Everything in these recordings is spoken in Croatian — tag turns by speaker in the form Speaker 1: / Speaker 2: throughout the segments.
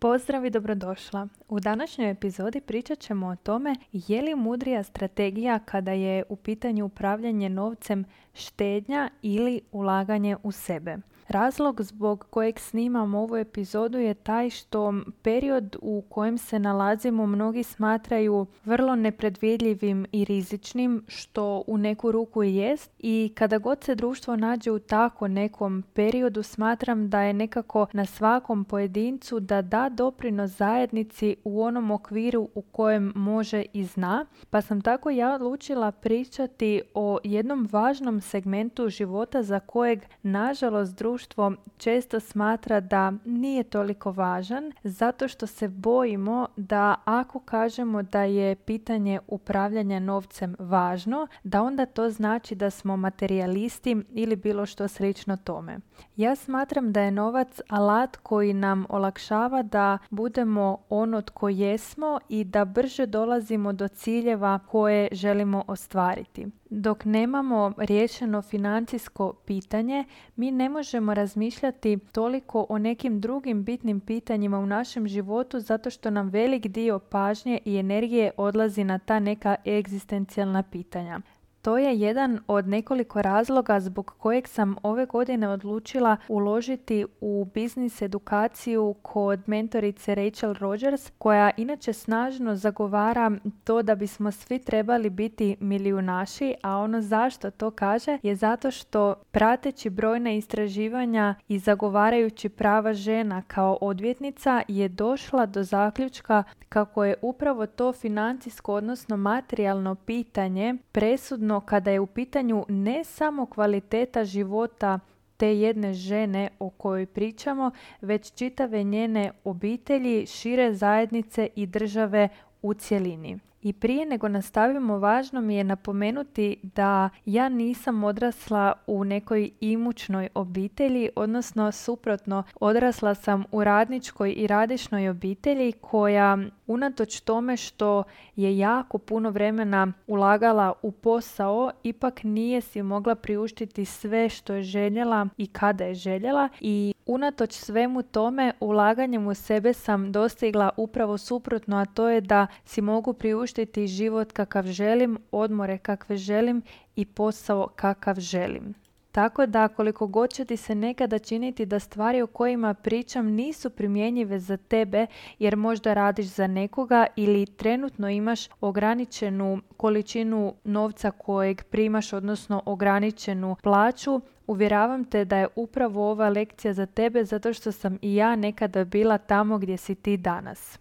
Speaker 1: Pozdrav i dobrodošla. U današnjoj epizodi pričat ćemo o tome je li mudrija strategija kada je u pitanju upravljanje novcem štednja ili ulaganje u sebe. Razlog zbog kojeg snimam ovu epizodu je taj što period u kojem se nalazimo mnogi smatraju vrlo nepredvidljivim i rizičnim, što u neku ruku i jest. I kada god se društvo nađe u tako nekom periodu, smatram da je nekako na svakom pojedincu da da doprinos zajednici u onom okviru u kojem može i zna. Pa sam tako ja odlučila pričati o jednom važnom segmentu života za kojeg, nažalost, društvo društvo često smatra da nije toliko važan zato što se bojimo da ako kažemo da je pitanje upravljanja novcem važno, da onda to znači da smo materijalisti ili bilo što slično tome. Ja smatram da je novac alat koji nam olakšava da budemo ono tko jesmo i da brže dolazimo do ciljeva koje želimo ostvariti dok nemamo riješeno financijsko pitanje, mi ne možemo razmišljati toliko o nekim drugim bitnim pitanjima u našem životu zato što nam velik dio pažnje i energije odlazi na ta neka egzistencijalna pitanja. To je jedan od nekoliko razloga zbog kojeg sam ove godine odlučila uložiti u biznis edukaciju kod mentorice Rachel Rogers, koja inače snažno zagovara to da bismo svi trebali biti milijunaši, a ono zašto to kaže je zato što prateći brojna istraživanja i zagovarajući prava žena kao odvjetnica je došla do zaključka kako je upravo to financijsko odnosno materijalno pitanje presudno kada je u pitanju ne samo kvaliteta života te jedne žene o kojoj pričamo, već čitave njene obitelji, šire zajednice i države u cjelini. I prije nego nastavimo, važno mi je napomenuti da ja nisam odrasla u nekoj imućnoj obitelji, odnosno suprotno, odrasla sam u radničkoj i radišnoj obitelji koja unatoč tome što je jako puno vremena ulagala u posao, ipak nije si mogla priuštiti sve što je željela i kada je željela i unatoč svemu tome ulaganjem u sebe sam dostigla upravo suprotno, a to je da si mogu priuštiti život kakav želim, odmore kakve želim i posao kakav želim. Tako da koliko god će ti se nekada činiti da stvari o kojima pričam nisu primjenjive za tebe jer možda radiš za nekoga ili trenutno imaš ograničenu količinu novca kojeg primaš odnosno ograničenu plaću, uvjeravam te da je upravo ova lekcija za tebe zato što sam i ja nekada bila tamo gdje si ti danas.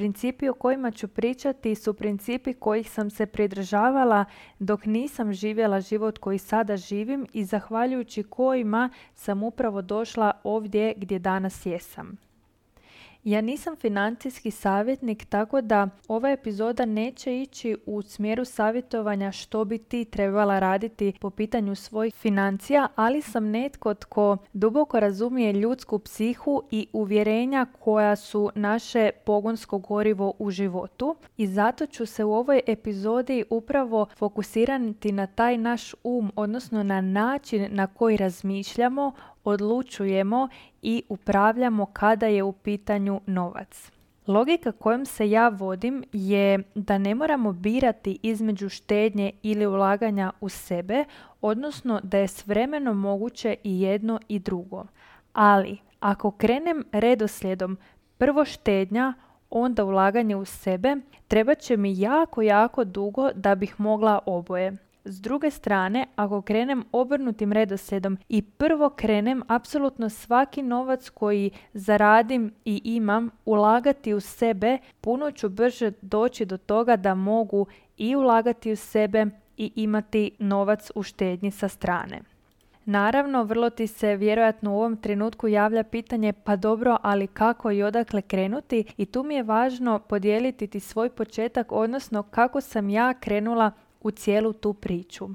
Speaker 1: Principi o kojima ću pričati su principi kojih sam se pridržavala dok nisam živjela život koji sada živim i zahvaljujući kojima sam upravo došla ovdje gdje danas jesam. Ja nisam financijski savjetnik, tako da ova epizoda neće ići u smjeru savjetovanja što bi ti trebala raditi po pitanju svojih financija, ali sam netko tko duboko razumije ljudsku psihu i uvjerenja koja su naše pogonsko gorivo u životu. I zato ću se u ovoj epizodi upravo fokusirati na taj naš um, odnosno na način na koji razmišljamo, odlučujemo i upravljamo kada je u pitanju novac. Logika kojom se ja vodim je da ne moramo birati između štednje ili ulaganja u sebe, odnosno da je s vremenom moguće i jedno i drugo. Ali ako krenem redoslijedom prvo štednja, onda ulaganje u sebe, treba će mi jako, jako dugo da bih mogla oboje. S druge strane, ako krenem obrnutim redoslijedom i prvo krenem apsolutno svaki novac koji zaradim i imam ulagati u sebe, puno ću brže doći do toga da mogu i ulagati u sebe i imati novac u štednji sa strane. Naravno, vrlo ti se vjerojatno u ovom trenutku javlja pitanje pa dobro, ali kako i odakle krenuti i tu mi je važno podijeliti ti svoj početak, odnosno kako sam ja krenula u cijelu tu priču.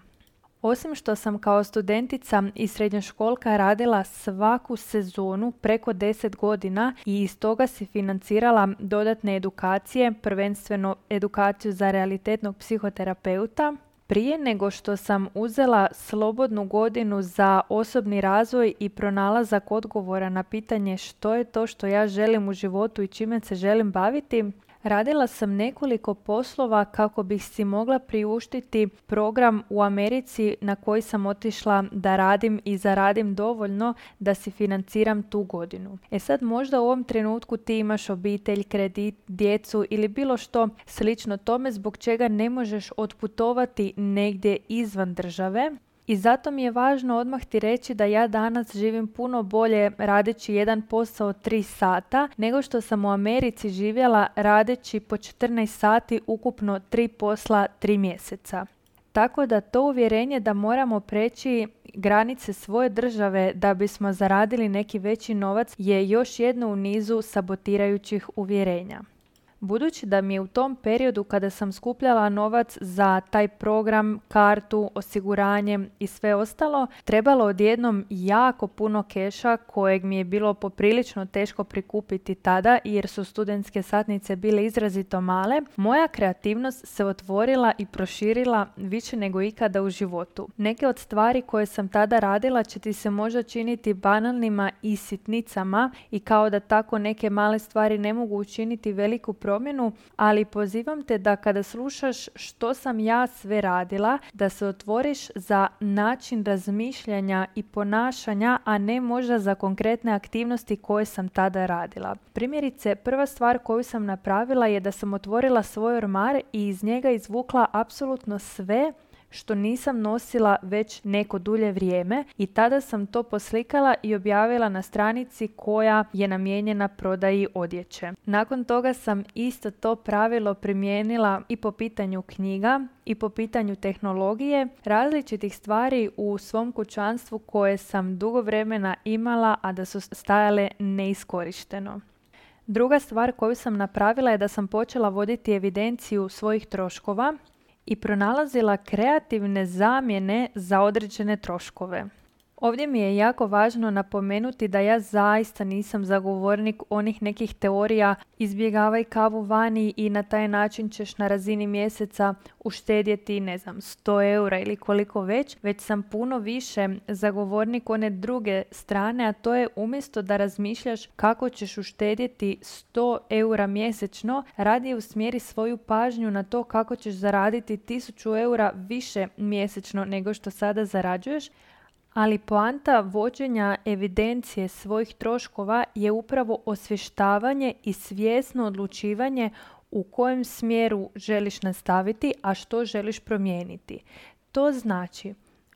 Speaker 1: Osim što sam kao studentica i srednjoškolka radila svaku sezonu preko 10 godina i iz toga si financirala dodatne edukacije, prvenstveno edukaciju za realitetnog psihoterapeuta, Prije nego što sam uzela slobodnu godinu za osobni razvoj i pronalazak odgovora na pitanje što je to što ja želim u životu i čime se želim baviti, Radila sam nekoliko poslova kako bih si mogla priuštiti program u Americi na koji sam otišla da radim i zaradim dovoljno da si financiram tu godinu. E sad možda u ovom trenutku ti imaš obitelj, kredit, djecu ili bilo što slično tome zbog čega ne možeš otputovati negdje izvan države i zato mi je važno odmah ti reći da ja danas živim puno bolje radeći jedan posao 3 sata nego što sam u Americi živjela radeći po 14 sati ukupno 3 posla 3 mjeseca. Tako da to uvjerenje da moramo preći granice svoje države da bismo zaradili neki veći novac je još jedno u nizu sabotirajućih uvjerenja. Budući da mi je u tom periodu kada sam skupljala novac za taj program, kartu, osiguranje i sve ostalo, trebalo odjednom jako puno keša kojeg mi je bilo poprilično teško prikupiti tada jer su studentske satnice bile izrazito male, moja kreativnost se otvorila i proširila više nego ikada u životu. Neke od stvari koje sam tada radila će ti se možda činiti banalnima i sitnicama i kao da tako neke male stvari ne mogu učiniti veliku promjenu, ali pozivam te da kada slušaš što sam ja sve radila, da se otvoriš za način razmišljanja i ponašanja, a ne možda za konkretne aktivnosti koje sam tada radila. Primjerice, prva stvar koju sam napravila je da sam otvorila svoj ormar i iz njega izvukla apsolutno sve što nisam nosila već neko dulje vrijeme i tada sam to poslikala i objavila na stranici koja je namijenjena prodaji odjeće. Nakon toga sam isto to pravilo primijenila i po pitanju knjiga i po pitanju tehnologije, različitih stvari u svom kućanstvu koje sam dugo vremena imala, a da su stajale neiskorišteno. Druga stvar koju sam napravila je da sam počela voditi evidenciju svojih troškova i pronalazila kreativne zamjene za određene troškove. Ovdje mi je jako važno napomenuti da ja zaista nisam zagovornik onih nekih teorija izbjegavaj kavu vani i na taj način ćeš na razini mjeseca uštedjeti, ne znam, 100 eura ili koliko već, već sam puno više zagovornik one druge strane, a to je umjesto da razmišljaš kako ćeš uštedjeti 100 eura mjesečno, radi usmjeri svoju pažnju na to kako ćeš zaraditi 1000 eura više mjesečno nego što sada zarađuješ, ali poanta vođenja evidencije svojih troškova je upravo osvještavanje i svjesno odlučivanje u kojem smjeru želiš nastaviti, a što želiš promijeniti. To znači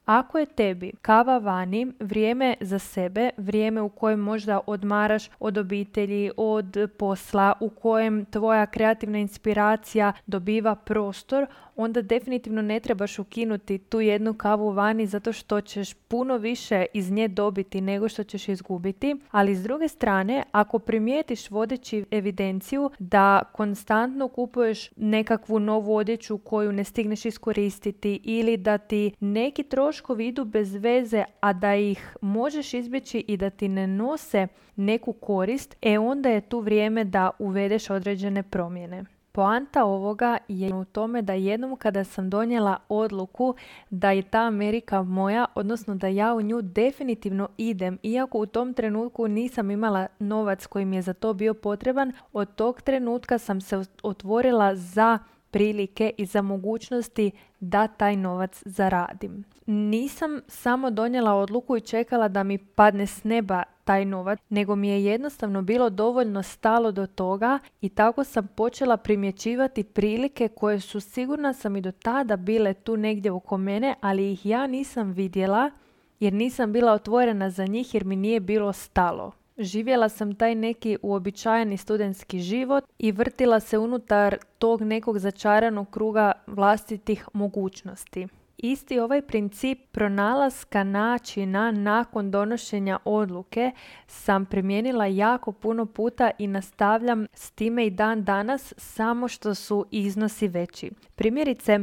Speaker 1: ako je tebi kava vani vrijeme za sebe, vrijeme u kojem možda odmaraš od obitelji, od posla, u kojem tvoja kreativna inspiracija dobiva prostor, onda definitivno ne trebaš ukinuti tu jednu kavu vani zato što ćeš puno više iz nje dobiti nego što ćeš izgubiti. Ali s druge strane, ako primijetiš vodeći evidenciju da konstantno kupuješ nekakvu novu odjeću koju ne stigneš iskoristiti ili da ti neki troškovi idu bez veze, a da ih možeš izbjeći i da ti ne nose neku korist, e onda je tu vrijeme da uvedeš određene promjene. Poanta ovoga je u tome da jednom kada sam donijela odluku da je ta Amerika moja, odnosno da ja u nju definitivno idem, iako u tom trenutku nisam imala novac koji mi je za to bio potreban, od tog trenutka sam se otvorila za prilike i za mogućnosti da taj novac zaradim. Nisam samo donijela odluku i čekala da mi padne s neba taj novac, nego mi je jednostavno bilo dovoljno stalo do toga i tako sam počela primjećivati prilike koje su sigurna sam i do tada bile tu negdje oko mene, ali ih ja nisam vidjela jer nisam bila otvorena za njih jer mi nije bilo stalo. Živjela sam taj neki uobičajeni studentski život i vrtila se unutar tog nekog začaranog kruga vlastitih mogućnosti. Isti ovaj princip pronalaska načina nakon donošenja odluke sam primijenila jako puno puta i nastavljam s time i dan danas samo što su iznosi veći. Primjerice,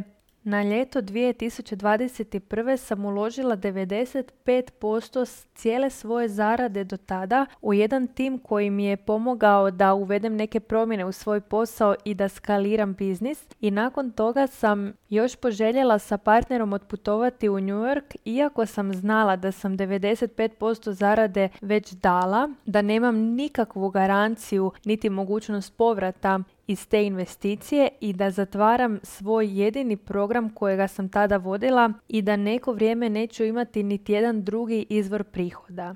Speaker 1: na ljeto 2021. sam uložila 95% cijele svoje zarade do tada u jedan tim koji mi je pomogao da uvedem neke promjene u svoj posao i da skaliram biznis. I nakon toga sam još poželjela sa partnerom otputovati u New York, iako sam znala da sam 95% zarade već dala, da nemam nikakvu garanciju niti mogućnost povrata iz te investicije i da zatvaram svoj jedini program kojega sam tada vodila i da neko vrijeme neću imati niti jedan drugi izvor prihoda.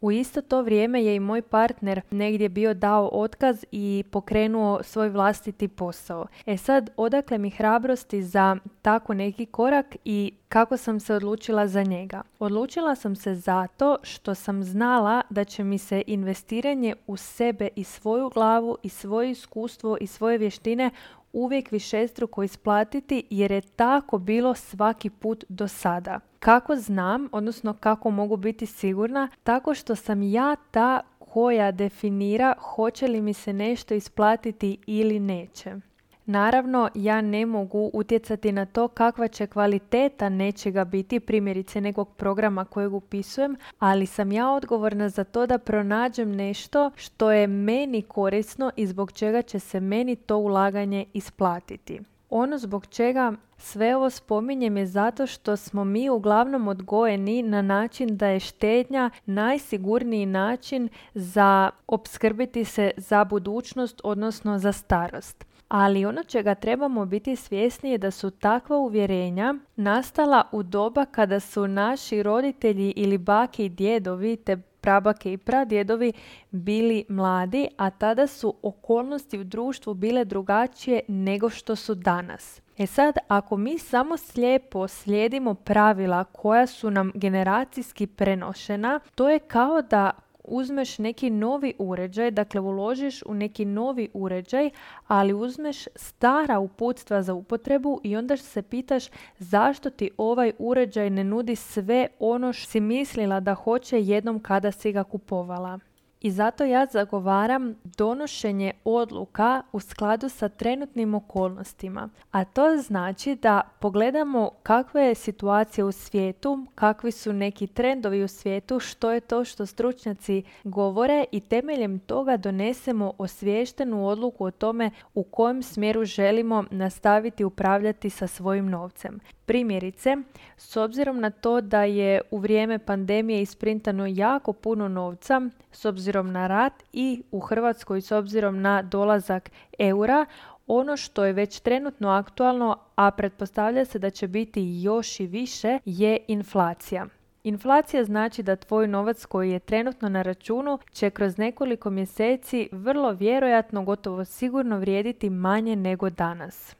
Speaker 1: U isto to vrijeme je i moj partner negdje bio dao otkaz i pokrenuo svoj vlastiti posao. E sad, odakle mi hrabrosti za tako neki korak i kako sam se odlučila za njega? Odlučila sam se zato što sam znala da će mi se investiranje u sebe i svoju glavu i svoje iskustvo i svoje vještine uvijek višestruko isplatiti jer je tako bilo svaki put do sada. Kako znam, odnosno kako mogu biti sigurna? Tako što sam ja ta koja definira hoće li mi se nešto isplatiti ili neće. Naravno, ja ne mogu utjecati na to kakva će kvaliteta nečega biti, primjerice nekog programa kojeg upisujem, ali sam ja odgovorna za to da pronađem nešto što je meni korisno i zbog čega će se meni to ulaganje isplatiti. Ono zbog čega sve ovo spominjem je zato što smo mi uglavnom odgojeni na način da je štednja najsigurniji način za opskrbiti se za budućnost, odnosno za starost. Ali ono čega trebamo biti svjesni je da su takva uvjerenja nastala u doba kada su naši roditelji ili bake i djedovi te prabake i pradjedovi bili mladi, a tada su okolnosti u društvu bile drugačije nego što su danas. E sad, ako mi samo slijepo slijedimo pravila koja su nam generacijski prenošena, to je kao da uzmeš neki novi uređaj, dakle uložiš u neki novi uređaj, ali uzmeš stara uputstva za upotrebu i onda se pitaš zašto ti ovaj uređaj ne nudi sve ono što si mislila da hoće jednom kada si ga kupovala. I zato ja zagovaram donošenje odluka u skladu sa trenutnim okolnostima. A to znači da pogledamo kakva je situacija u svijetu, kakvi su neki trendovi u svijetu, što je to što stručnjaci govore i temeljem toga donesemo osviještenu odluku o tome u kojem smjeru želimo nastaviti upravljati sa svojim novcem. Primjerice, s obzirom na to da je u vrijeme pandemije isprintano jako puno novca, s obzirom na rat i u Hrvatskoj s obzirom na dolazak eura, ono što je već trenutno aktualno, a pretpostavlja se da će biti još i više, je inflacija. Inflacija znači da tvoj novac koji je trenutno na računu će kroz nekoliko mjeseci vrlo vjerojatno gotovo sigurno vrijediti manje nego danas.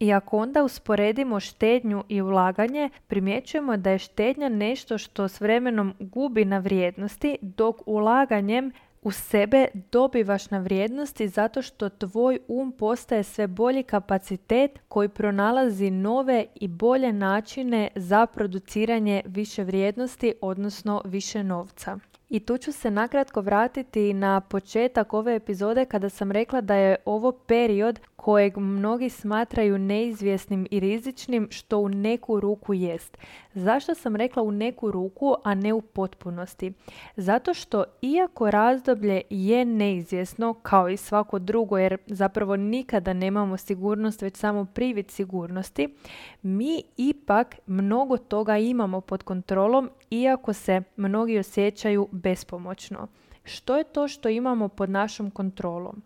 Speaker 1: I ako onda usporedimo štednju i ulaganje, primjećujemo da je štednja nešto što s vremenom gubi na vrijednosti, dok ulaganjem u sebe dobivaš na vrijednosti zato što tvoj um postaje sve bolji kapacitet koji pronalazi nove i bolje načine za produciranje više vrijednosti, odnosno više novca. I tu ću se nakratko vratiti na početak ove epizode kada sam rekla da je ovo period kojeg mnogi smatraju neizvjesnim i rizičnim što u neku ruku jest. Zašto sam rekla u neku ruku, a ne u potpunosti? Zato što iako razdoblje je neizvjesno kao i svako drugo jer zapravo nikada nemamo sigurnost već samo privid sigurnosti, mi ipak mnogo toga imamo pod kontrolom iako se mnogi osjećaju bespomoćno. Što je to što imamo pod našom kontrolom?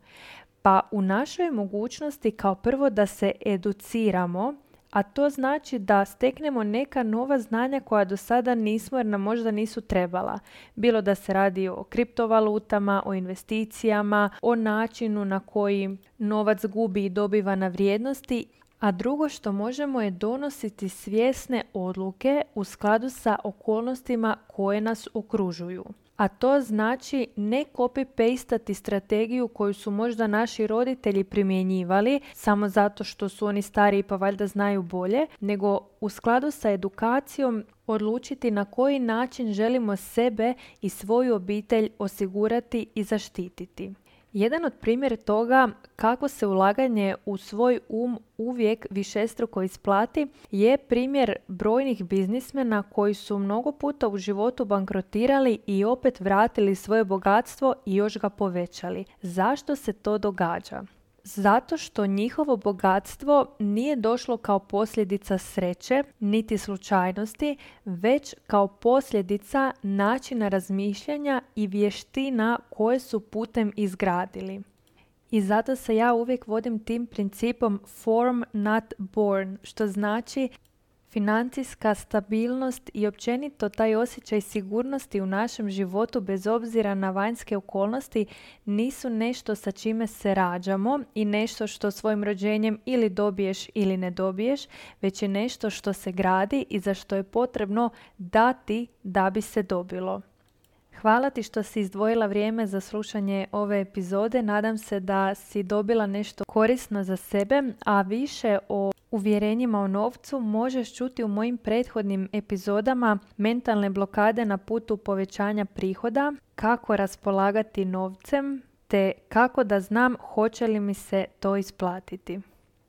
Speaker 1: Pa u našoj mogućnosti kao prvo da se educiramo, a to znači da steknemo neka nova znanja koja do sada nismo jer nam možda nisu trebala. Bilo da se radi o kriptovalutama, o investicijama, o načinu na koji novac gubi i dobiva na vrijednosti a drugo što možemo je donositi svjesne odluke u skladu sa okolnostima koje nas okružuju a to znači ne copy-pastati strategiju koju su možda naši roditelji primjenjivali samo zato što su oni stariji pa valjda znaju bolje, nego u skladu sa edukacijom odlučiti na koji način želimo sebe i svoju obitelj osigurati i zaštititi. Jedan od primjera toga kako se ulaganje u svoj um uvijek višestruko isplati je primjer brojnih biznismena koji su mnogo puta u životu bankrotirali i opet vratili svoje bogatstvo i još ga povećali. Zašto se to događa? Zato što njihovo bogatstvo nije došlo kao posljedica sreće niti slučajnosti, već kao posljedica načina razmišljanja i vještina koje su putem izgradili. I zato se ja uvijek vodim tim principom form not born, što znači financijska stabilnost i općenito taj osjećaj sigurnosti u našem životu bez obzira na vanjske okolnosti nisu nešto sa čime se rađamo i nešto što svojim rođenjem ili dobiješ ili ne dobiješ, već je nešto što se gradi i za što je potrebno dati da bi se dobilo. Hvala ti što si izdvojila vrijeme za slušanje ove epizode. Nadam se da si dobila nešto korisno za sebe, a više o uvjerenjima o novcu možeš čuti u mojim prethodnim epizodama mentalne blokade na putu povećanja prihoda, kako raspolagati novcem, te kako da znam hoće li mi se to isplatiti.